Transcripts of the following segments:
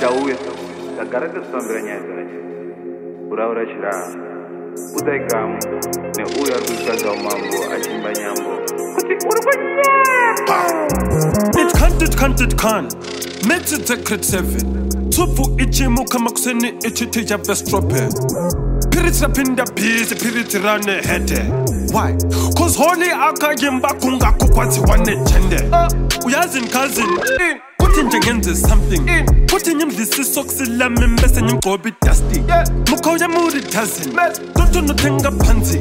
chauya. Tagara tasifambira nyaya dzacho kuraura chiraha budai kamwe neuyo ari kuitsvadza umambo achimba nyambo. Kuti uri kuitkan ditkan ditkan metsi dzecret 7 tubvu ichimuka makuseni ichiti yabestrope piritsi rapinda bhizi piritsi rane hede why? Cause holi akaimba kungakukwadzirwa nejende uyazi uh. nkazini Uyazin cousin. Kuthi njengenze something mm. kuthi ngimdlisa lami bese ngimgqoba idusty mukhawuya muri dozen don't you nothenga phansi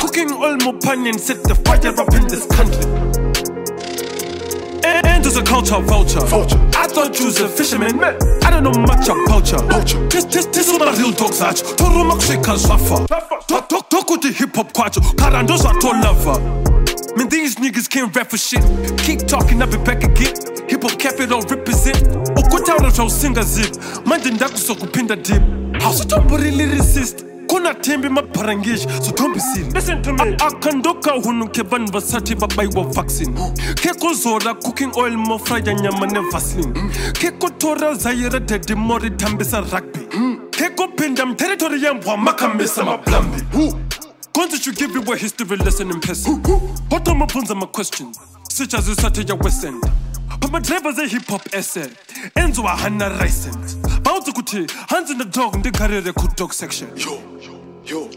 cooking all mopanion set the fire up in this country and as a culture vulture. vulture. I thought you was a fisherman. I don't know much about you. Vulture. This, this, this is what real dogs are. Toro makushika zwafa. Talk, talk, talk with the hip hop kwacho. Karando zwato lover. Man, these niggas can't rap for shit. Keep talking, I'll be back again. triple capital represent ukutaura zvausingazii manje ndakusokupinda dip. Hausitomborili resist. Kunatembi mabharangeshi zotombisiliakandoka hunuke vanhu vasati vabayiwa vaccine. Kekuzora cooking oil mofry ya nyama nevaseline kekutora zayi ra dedi mo ri thambisa rugby. Kekupinda mteritori yembwa makambisa maplambi Content you history lesson in person. Bottom up on my. But my driver's a hip hop essay. Enzo a Hannah Ricent. Bound to kuti, hands in the dog, and the career good dog section. Yo, yo,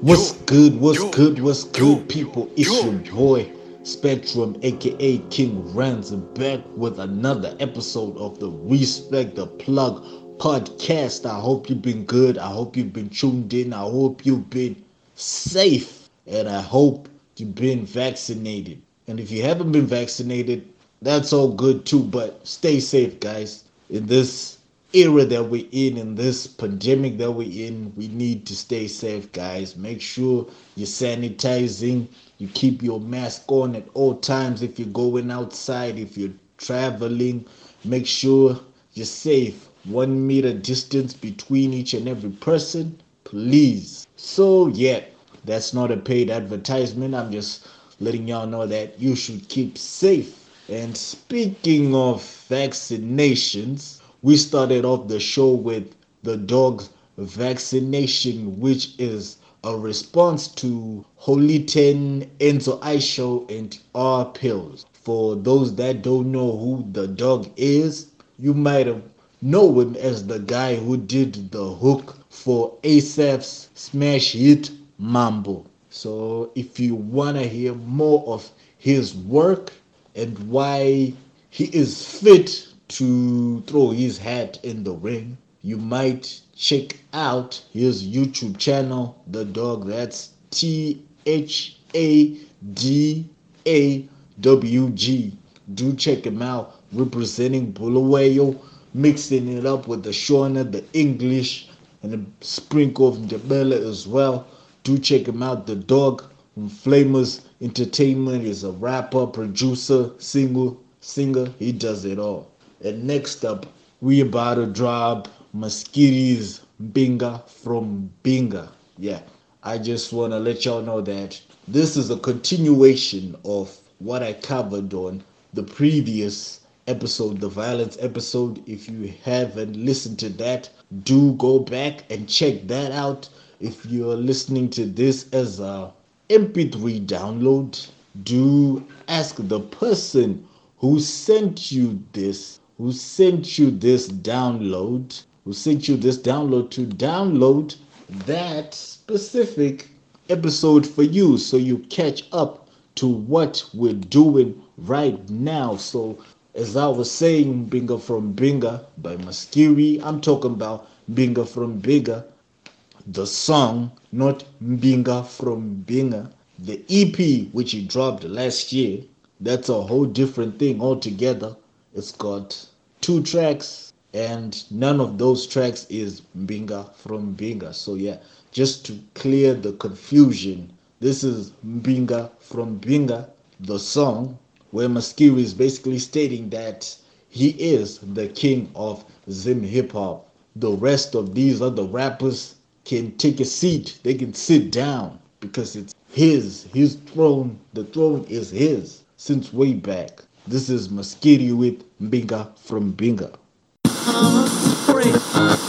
What's yo, good? What's yo, good? What's yo, good, people? It's yo. your boy Spectrum, aka King Rans, back with another episode of the Respect the Plug podcast. I hope you've been good. I hope you've been tuned in. I hope you've been safe, and I hope you've been vaccinated. And if you haven't been vaccinated, that's all good too. But stay safe, guys. In this era that we're in, in this pandemic that we're in, we need to stay safe, guys. Make sure you're sanitizing, you keep your mask on at all times if you're going outside, if you're traveling, make sure you're safe. One meter distance between each and every person, please. So, yeah, that's not a paid advertisement. I'm just letting y'all know that you should keep safe. And speaking of vaccinations, we started off the show with the dog's vaccination, which is a response to Holy Ten, Enzo Ishall, and R pills. For those that don't know who the dog is, you might have know him as the guy who did the hook for ASAP's smash hit Mambo. So if you want to hear more of his work and why he is fit to throw his hat in the ring, you might check out his YouTube channel, The Dog. That's T H A D A W G. Do check him out, representing Bulawayo, mixing it up with the Shona, the English, and a sprinkle of Ndebele as well. Do check him out. The Dog Flamers Entertainment is a rapper, producer, single, singer. He does it all. And next up, we about to drop Maskiri's Binga from Binga. Yeah, I just want to let y'all know that this is a continuation of what I covered on the previous episode, the violence episode. If you haven't listened to that, do go back and check that out. If you're listening to this as a MP3 download, do ask the person who sent you this, who sent you this download, who sent you this download to download that specific episode for you so you catch up to what we're doing right now. So, as I was saying, Binga from Binga by Maskiri, I'm talking about Binga from Binga, the song, not Mbinga from Binga. The EP, which he dropped last year, that's a whole different thing altogether. It's got two tracks, and none of those tracks is Mbinga from Mbinga. So, yeah, just to clear the confusion, this is Mbinga from Mbinga, the song, where Maskiri is basically stating that he is the king of Zim hip hop. The rest of these other rappers can take a seat, they can sit down because it's his, his throne. The throne is his since way back. This is Maskiri with Mbinga from Binga. Uh-huh.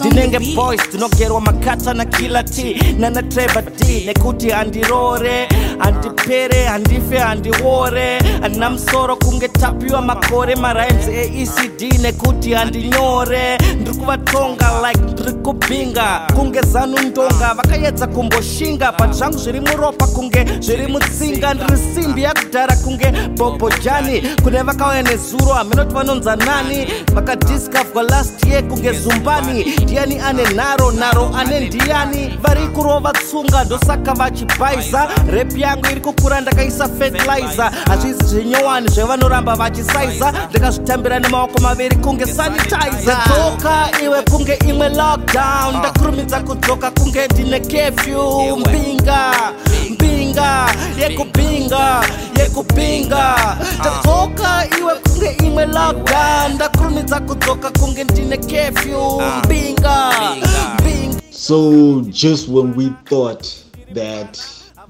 Ndinenge boys ndinogerwa makata na kila t nana trevor d nekuti handirore handipere handife handiore handina musoro kunge tapiwa makore. Marhymes eecd nekuti handinyore ndiri kuvatonga like ndiri kubhinga kunge zanu ndonga vakaedza kumboshinga. But zvangu zviri muropa kunge zviri mutsinga. Ndiri simbi yakudhara kunge bobojani kune vakauya nezuro haminoti vanonza nani. Vakadiscavwa last year kunge zumbani. Ndiani ane nharo nharo ane ndiani? Vari kurova tsunga ndosaka vachibhaisa rep yangu iri kukura ndakaisa fertilizer. Hazvisi zvenyowani zvevanoramba vachisaiza. Ndakazvitambira nemaoko maviri kunge sanitizer. Dzoka iwe kunge imwe lockdown. Ndakurumidza kudzoka kunge ndine kefyu mbinga mbinga yekubhinga yekubhinga ndadzoka iwe kunge imwe lockdown ndakurumidza kudzoka kunge ndine kefyu. Ah, mbinga mbinga. So just when we thought that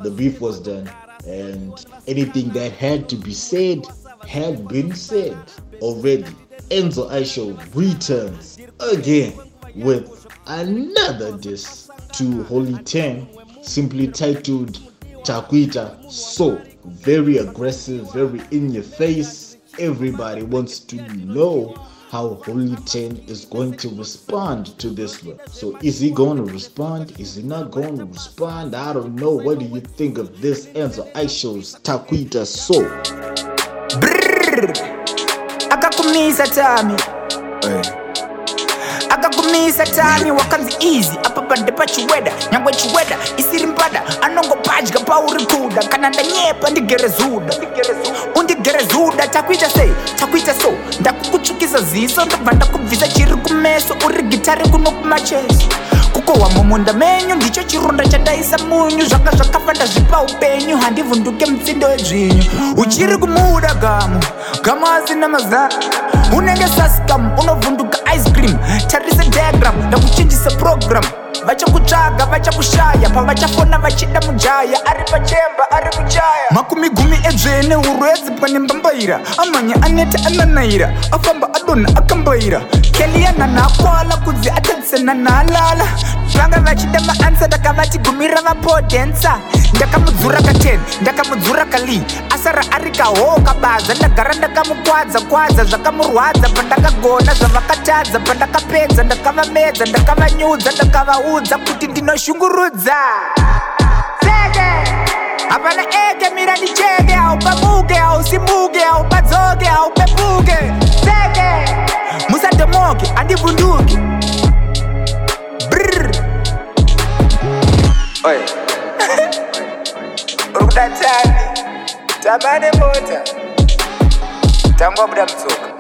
the beef was done and anything that had to be said had been said already, Enzo Ishall returns again with another diss to Holy Ten, simply titled Takwita. So very aggressive, very in your face. Everybody wants to know how Holy 10 is going to respond to this one. So is he going to respond? Is he not going to respond? I don't know. What do you think of this answer i shows takuita So? akakumisa tami akakumisa tami wakanzi easy apa pande pachiweda nyangwe chiweda isiri mpada anongopadya pauri kuda kana ndanyepa ndigere zuda. Undigere zuda takuita sei? Takuita so. Ndakukutsvukisa ziso ndobva ndakubvisa chiri kumeso uri gitari kuno kumachesi kukohwa mumunda menyu ndicho chironda chandaisa munyu. Zvanga zvakafanda zvipa upenyu handivhunduke mutsindo wedzvinyu uchiri kumuda gamu gamu asina mazana unenge saskamu unovhunduka ice cream. Tarisa diagram ndakuchinjisa program vachakutsvaga vachakushaya pavachafona vachida mujaya. Ari pachemba ari kuchaya makumi gumi edzvene urwedzi pane mbambaira. Amhanya aneta ananaira afamba adonha akambaira keliyanhanha akwala kudzi atadzisa nanha alala vanga vachida maansa ndakavati gumi ravapodensa ndakamudzura ka10 ndakamudzura kali asara ari kaho kabaza ndagara ndakamukwadza kwadza zvakamurwadza pandakagona zvavakatadza pandakapedza ndakavamedza ndakavanyudza ndakavaudza kuti ndinoshungurudza seke seke musadhomoke handivhunduki brr Oi. uri kuda tani tama nemota tangobuda mutsoka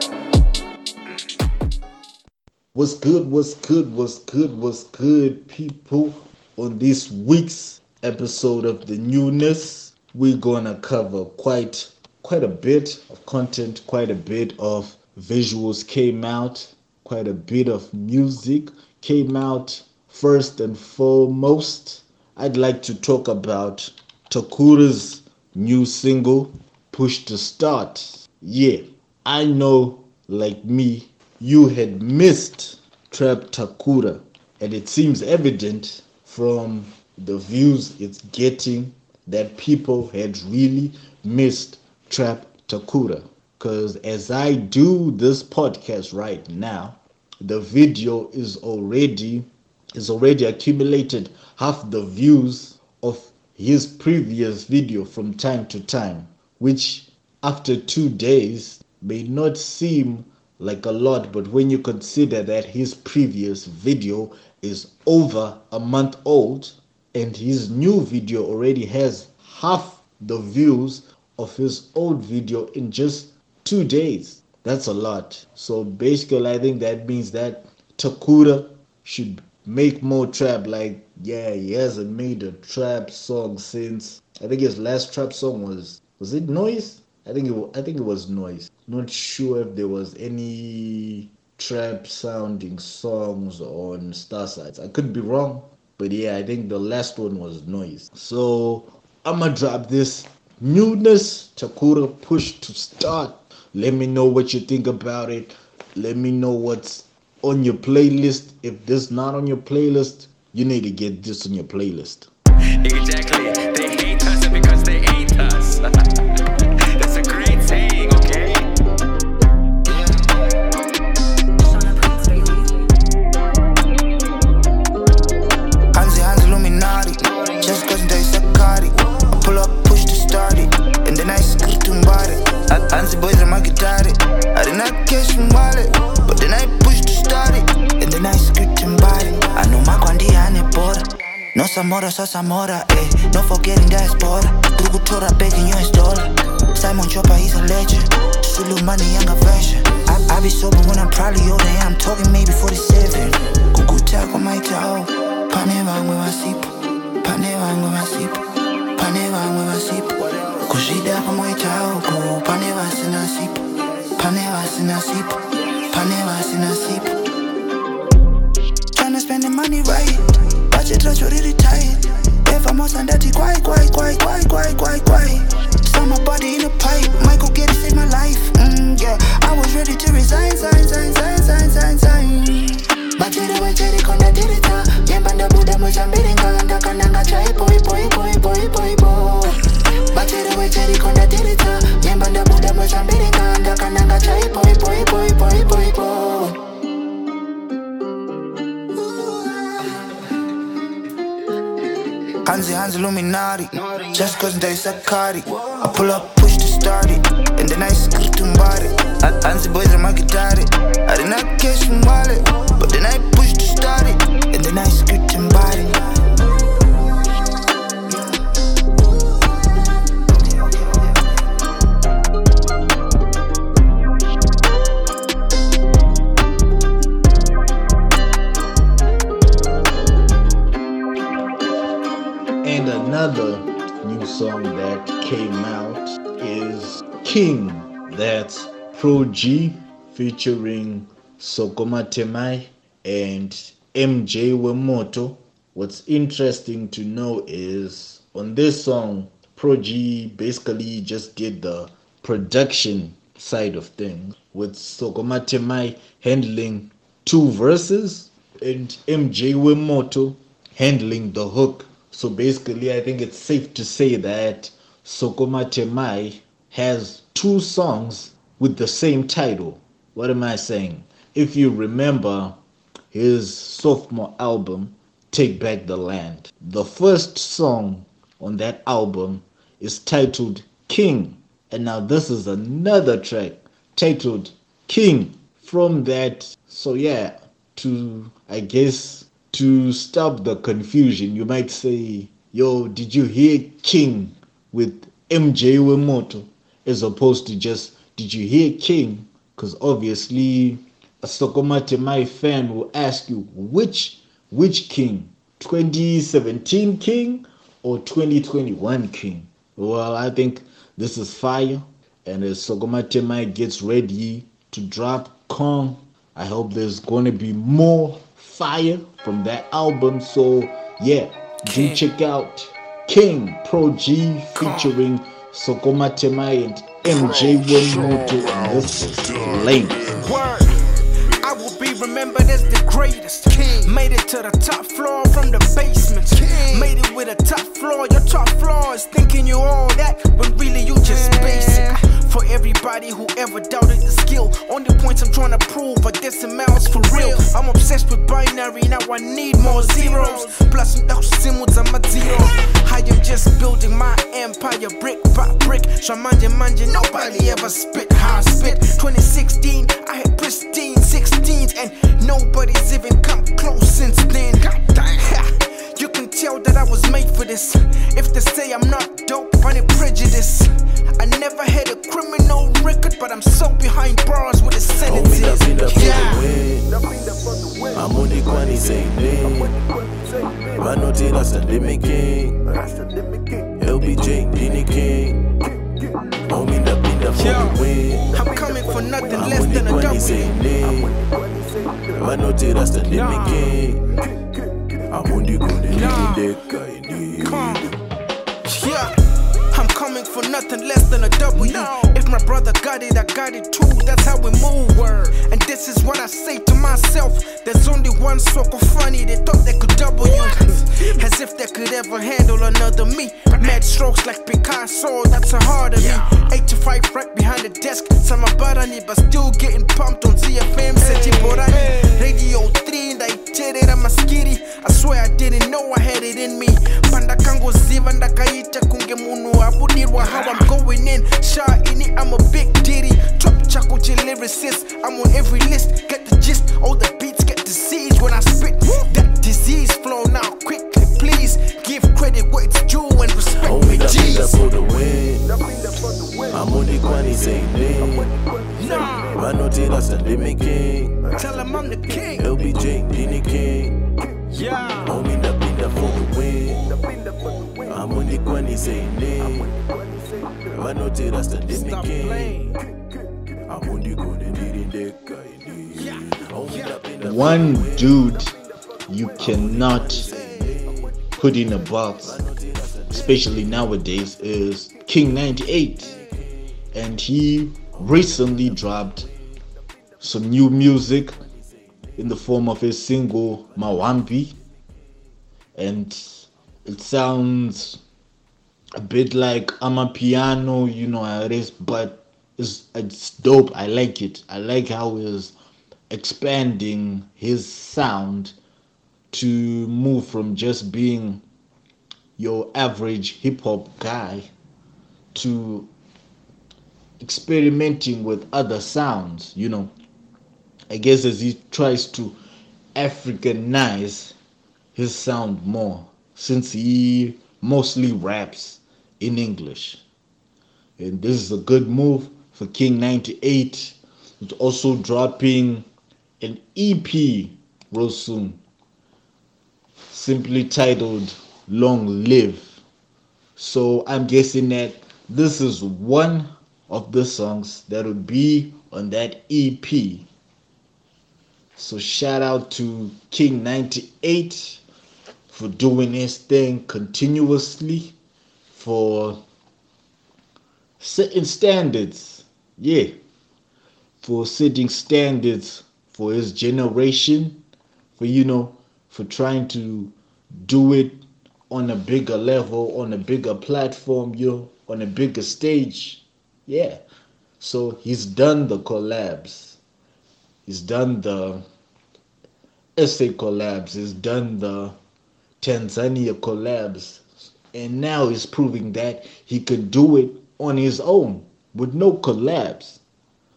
What's good? What's good? What's good? What's good, people? On this week's episode of the newness, we're gonna cover quite quite a bit of content, quite a bit of visuals came out, quite a bit of music came out. First and foremost, I'd like to talk about Takura's new single, Push to Start. Yeah, I know, like me, you had missed Trap Takura, and it seems evident from the views it's getting that people had really missed Trap Takura. Because as I do this podcast right now, the video is already is already accumulated half the views of his previous video from time to time, which after two days may not seem like a lot, but when you consider that his previous video is over a month old and his new video already has half the views of his old video in just two days, that's a lot. So basically, I think that means that Takura should make more trap. Like, yeah, he hasn't made a trap song since I think his last trap song was was it Noise? I think it I think it was Noise. Not sure if there was any trap sounding songs on Star Sides. I could be wrong, but yeah, I think the last one was Noise. So I'ma drop this newness, Takura push to start. Let me know what you think about it. Let me know what's on your playlist. If this not on your playlist, you need to get this on your playlist. Exactly. No Samora, sa Samora, eh. No forgetting diaspora Kurukutora begging US dollar Simon Chopper, he's a legend. Sulu money, younger version I, I be sober when I'm probably older Yeah, I'm talking maybe 47 Kukuta kwa maita oh Pane vamwe vasipo Pane vamwe vasipo Pane vamwe vasipo Kuzvida kwamaita uku Pane vasina sipo Pane vasina sipo Pane vasina sipo Tryna spend the money right Budget racho really tight. If I'm outside that quiet, quiet, quiet, quiet, quiet, quiet, quiet Saw my body in a pipe. Michael it, save my life. Mm, Yeah, I was ready to Hansi Hansi Illuminati Just cause they Sakari I pull up, push to start it. And then I skip to body. Hansi boys are my guitar. I did not cash from wallet But then I push King. That's Pro G featuring Soko Matemai and MJ Wemoto. What's interesting to know is on this song, Pro G basically just did the production side of things with Soko Matemai handling two verses and MJ Wemoto handling the hook. So basically, I think it's safe to say that Soko Matemai has two songs with the same title. What am I saying? If you remember his sophomore album, Take Back the Land, the first song on that album is titled King. And now this is another track titled King from that. So, yeah, to, I guess, to stop the confusion, you might say, Yo, did you hear King with MJ Wemoto? As opposed to just, Did you hear King? Because obviously, a Soko Matemai fan will ask you, Which which King? 2017 King or 2021 King? Well, I think this is fire. And as Soko Matemai gets ready to drop Kong, I hope there's going to be more fire from that album. So, yeah, do check out King Pro G featuring Soko Matemai and MJ Wemoto. And this is I will be remembered as the greatest. King. Made it to the top floor from the basement. King. Made it with a top floor. Your top floor is thinking you all that, when really you just basic. For everybody who ever doubted the skill, only points I'm trying to prove are amounts for real. I'm obsessed with binary, now I need more zeros. Plus, some symbols on my zero. I am just building my empire brick by brick. Shamanje manje, nobody ever spit how I spit. 2016, I had pristine 16s, and nobody's even come close since then. God damn. Tell that I was made for this. If they say I'm not dope, need prejudice. I never had a criminal record, but I'm so behind bars with the sentences. Yeah. Amundi kwani zaine Vanoti king. LBJ ndini king. Homie ndapinda for the win I'm coming for nothing less than Amundi a kwani zaine Vanoti king Amundi kune ndideka ini Yeah, I'm coming for nothing less than a W. If my brother got it, I got it too. That's how we move. Word. And this is what I say to myself. There's only one circle funny. They thought they could double you. As if they could ever handle another me. Mad strokes like Picasso, that's a harder me. 8 to 5 right behind the desk. Some Sama barani, but still getting pumped on ZFM. Seti had it in me. Ndakaita kunge munhu how I'm going in. Sha ini, I'm a big ditty. Drop chako lyricist. I'm on every list. Get the gist. All the Manotira Sandime King. Amundi kone ndirindeka ini. One dude you cannot put in a box, especially nowadays, is King 98. And he recently dropped some new music in the form of a single Mawambi. And it sounds a bit like I'm a piano, you know it is, but it's it's dope. I like it. I like how he's expanding his sound to move from just being your average hip hop guy to experimenting with other sounds, you know. I guess as he tries to Africanize his sound more since he mostly raps in English. And this is a good move for King 98. It's also dropping an EP real soon, simply titled Long Live. So I'm guessing that this is one of the songs that would be on that EP. So shout out to King 98 for doing his thing continuously, for setting standards. Yeah. For setting standards for his generation, for you know, for trying to do it on a bigger level, on a bigger platform, you know, on a bigger stage. Yeah. So he's done the collabs. He's done the SA collabs. He's done the Tanzania collabs. And now he's proving that he can do it on his own with no collabs.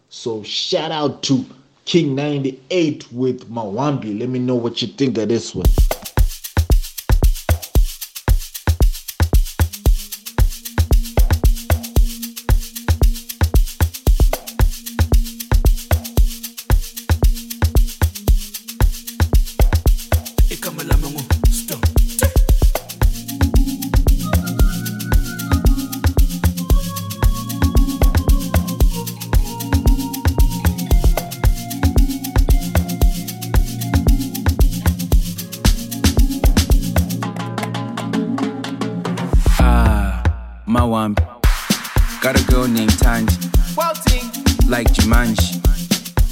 So shout out to King 98 with Mawambi. Let me know what you think of this one.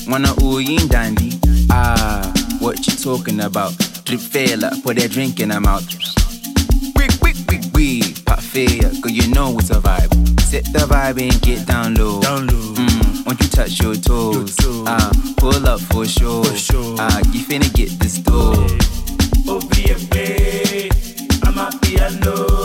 Wanna in dandy. Ah, what you talking about? Drip fella, put that drink in her mouth. Quick, quick, quick, quick. Pop fair, cause you know it's a vibe. Set the vibe and get down low. Down low. Mm, won't you touch your toes? Ah, pull up for sure. for sure. Ah, you finna get this dough. Oh, baby, I'm a piano.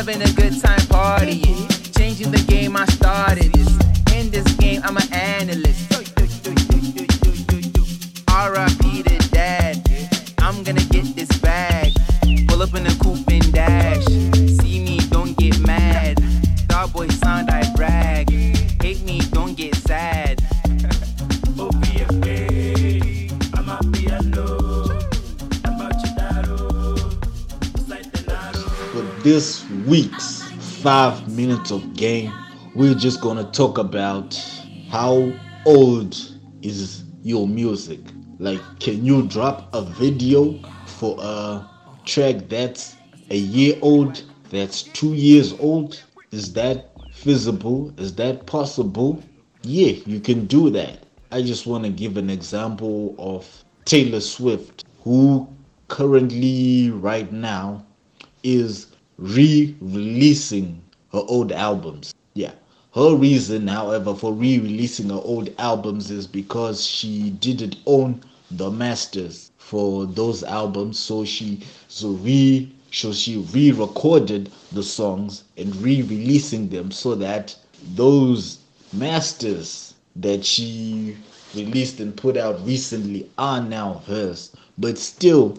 Having a good time partying. Changing the game, I started it. in this game, I'm an analyst. Five minutes of game, we're just gonna talk about how old is your music. Like, can you drop a video for a track that's a year old, that's two years old? Is that feasible? Is that possible? Yeah, you can do that. I just want to give an example of Taylor Swift, who currently, right now, is re releasing her old albums. Yeah. Her reason, however, for re releasing her old albums is because she didn't own the masters for those albums. So she so re so she re-recorded the songs and re-releasing them so that those masters that she released and put out recently are now hers. But still,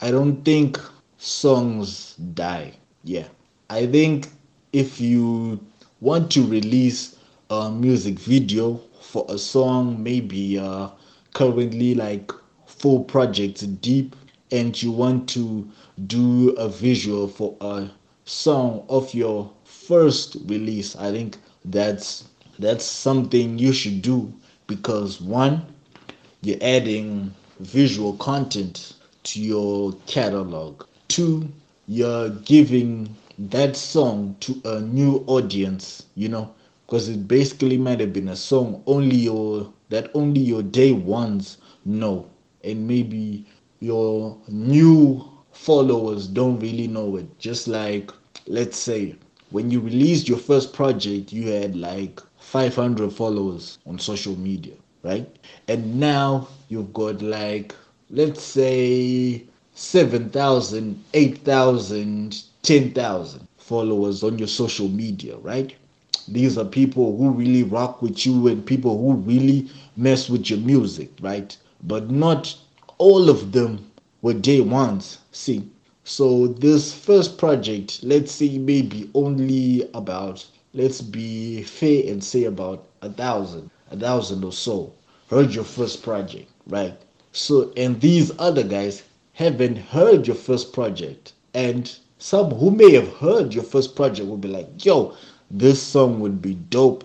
I don't think songs die. Yeah. I think if you want to release a music video for a song, maybe uh, currently like four projects deep, and you want to do a visual for a song of your first release, I think that's that's something you should do because one, you're adding visual content to your catalog. Two, you're giving that song to a new audience, you know, because it basically might have been a song only your that only your day ones know, and maybe your new followers don't really know it. Just like let's say when you released your first project, you had like 500 followers on social media, right? And now you've got like let's say 7,000, 8,000, 10,000 followers on your social media, right? These are people who really rock with you and people who really mess with your music, right? But not all of them were day ones. See, so this first project, let's say maybe only about, let's be fair and say about a thousand, a thousand or so heard your first project, right? So, and these other guys haven't heard your first project. And some who may have heard your first project will be like, yo, this song would be dope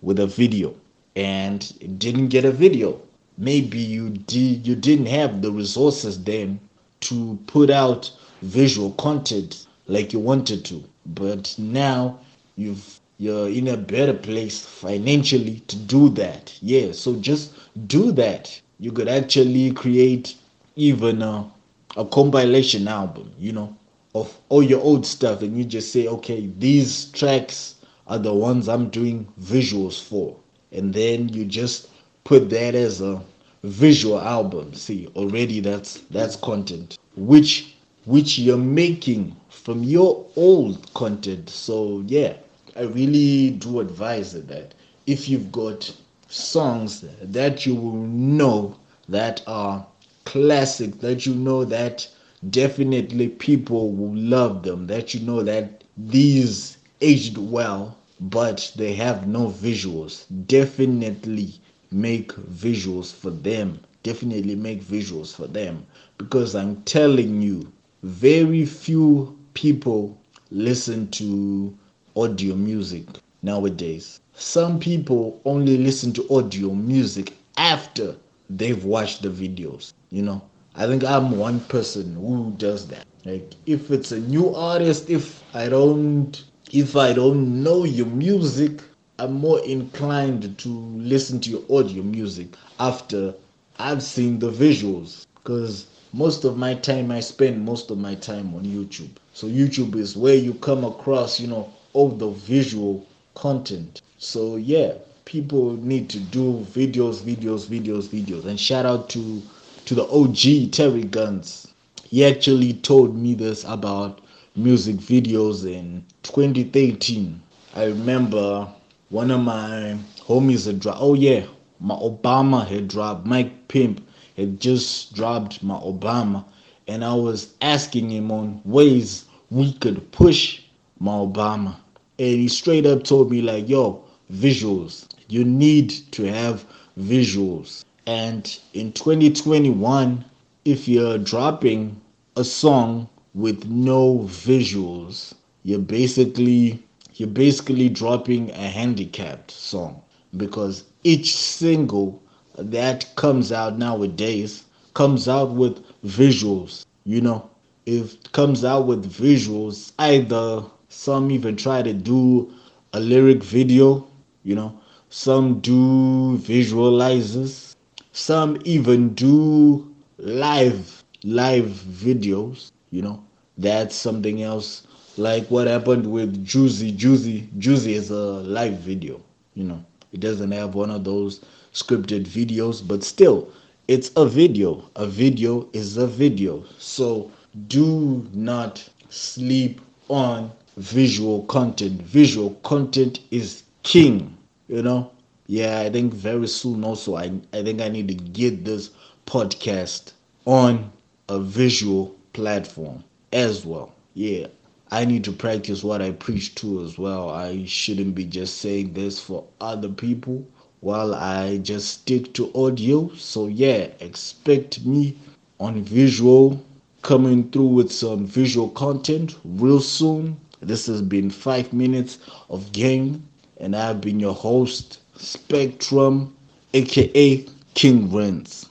with a video. And it didn't get a video. Maybe you did you didn't have the resources then to put out visual content like you wanted to. But now you've you're in a better place financially to do that. Yeah, so just do that. You could actually create even a, a compilation album, you know, of all your old stuff, and you just say, okay, these tracks are the ones I'm doing visuals for, and then you just put that as a visual album. See, already that's that's content which which you're making from your old content. So yeah, I really do advise that if you've got songs that you will know that are classic, that you know that definitely people will love them, that you know that these aged well, but they have no visuals. Definitely make visuals for them. Definitely make visuals for them. Because I'm telling you, very few people listen to audio music nowadays. Some people only listen to audio music after they've watched the videos. You know, I think I'm one person who does that. Like, if it's a new artist, if I don't, if I don't know your music, I'm more inclined to listen to your audio music after I've seen the visuals. Because most of my time, I spend most of my time on YouTube. So YouTube is where you come across, you know, all the visual content. So yeah, people need to do videos, videos, videos, videos. And shout out to to the OG Terry Guns. He actually told me this about music videos in 2013. I remember one of my homies had dropped. Oh yeah, my Obama had dropped. Mike Pimp had just dropped my Obama, and I was asking him on ways we could push my Obama, and he straight up told me like, "Yo, visuals. You need to have visuals." And in 2021, if you're dropping a song with no visuals, you're basically you're basically dropping a handicapped song. Because each single that comes out nowadays comes out with visuals you know? It comes out with visuals either some even try to do a lyric video you know? Some do visualizers some even do live live videos you know. That's something else. Like what happened with juicy juicy juicy is a live video you know. It doesn't have one of those scripted videos but still it's a video. A video is a video. So do not sleep on visual content. Visual content is king you know yeah i think very soon also i, I think i need to get this podcast on a visual platform as well. Yeah i need to practice what i preach to as well. I shouldn't be just saying this for other people while i just stick to audio. So yeah expect me on visual coming through with some visual content real soon. This has been five minutes of game and i've been your host spectrum aka king rents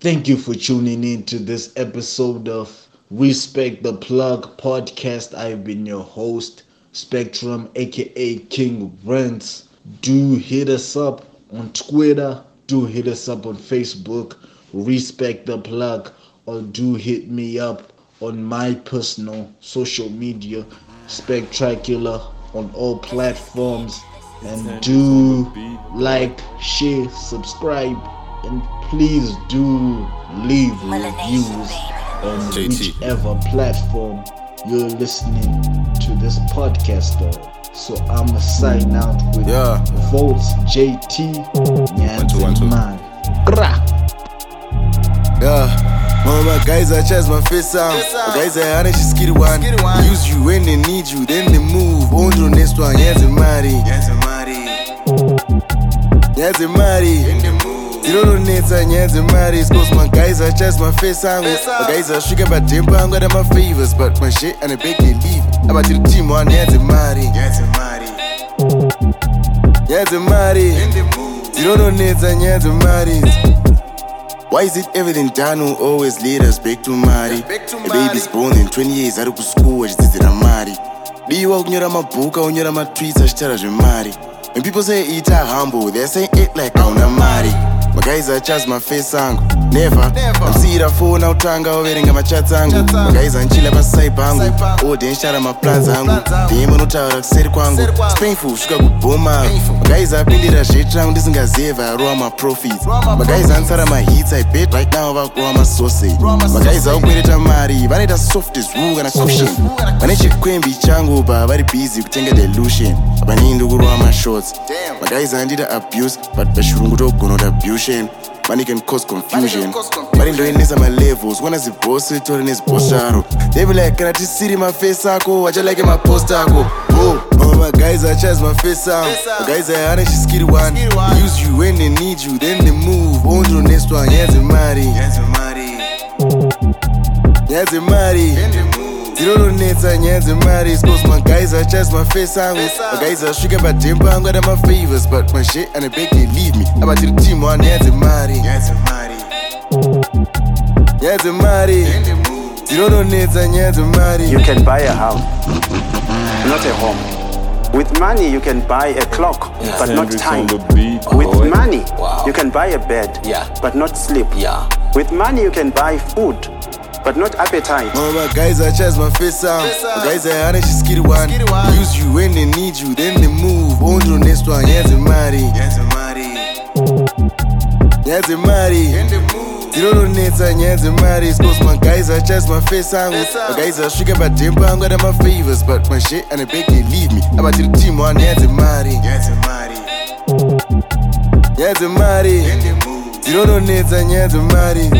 thank you for tuning in to this episode of respect the plug podcast. I've been your host spectrum aka king rents do hit us up on twitter. Do hit us up on facebook respect the plug or do hit me up on my personal social media spectacular on all platforms and do like share subscribe and please do leave reviews on whichever platform you're listening to this podcast on so i'ma sign out with Yeah. votes jt man Yeah. One of my guys I chase my face out. My guys I honest just skitty one. Use you when they need you, then they move. On to the next one, yes, and Mari. Yes, and Mari. Yes, and Mari. ndinononetsa nyaya dzemari cause my guys are just my face angu my guys asvika padhemba angu ada mafavors but mashe ane beg they leave. Apa tiri team one? Nyaya dzemari nyaya dzemari ndinononetsa nyaya dzemari Why is it everything done will always lead us back to Mari? A baby's born in 20 years ari kuschool achidzidzira mari diwa kunyora mabhuku aunyora matweets achitaura zvemari. When people say ita humble they're saying it like hauna mari. Magaizi achazi mafesi angu never. Nzira foni autanga waverenga machats angu. Ngaiza nchila pasai pangu ode nshara maplans angu. Ndimbo notaura kuseri kwangu. Spainful kusvika kubhoma magaiza apindira zvetrangu ndisingazive varowa maprofits magaiza anisara mahits ibet right now varowa masausage magaiza okwereta mari vanoita softest wu kana cushion vane chikwembi changu pa vari bhizi kutenga delusion. Apa nii ndikurowa mashots magaiza andita abuse but pachirungu togonota bution money can cause confusion. mari ndoendesa malevels wana zibhosi tori nezibhosi aro they be like kana tisiri mafesi ako wachalike mapost ako oh, all my guys are chasing mama maguys achazi mafesi ako maguys ayana chiskiri one. Use you when they need you then they move. Oh, On to the next one nyaya dzemari nyaya dzemari dzinononetsa nyaya dzemari cause maguys achazi mafesi angu maguys asvika padhemba angu ada mafavors but mashe ane beg they leave me apa tiri team one nyaya dzemari nyaya dzemari dzinononetsa nyaya dzemari You can buy a house, not a home. With money, you can buy a clock, but not time. With money, you can buy a bed, yeah. but not sleep. Yeah. With money, you can buy food, but not appetite. Mama guys achazi mafesi angu maguys ayana chiskiri one. Use you when they need you then they move. On to the next one nyaya dzemari nyaya dzemari dzinononetsa nyaya dzemari cause maguys achazi mafesi angu ah. ah. maguys asvika padhemba angu ada mafavors but mashe ane beg they leave me. Apa tiri team one nyaya dzemari nyaya dzemari dzinononetsa nyaya dzemari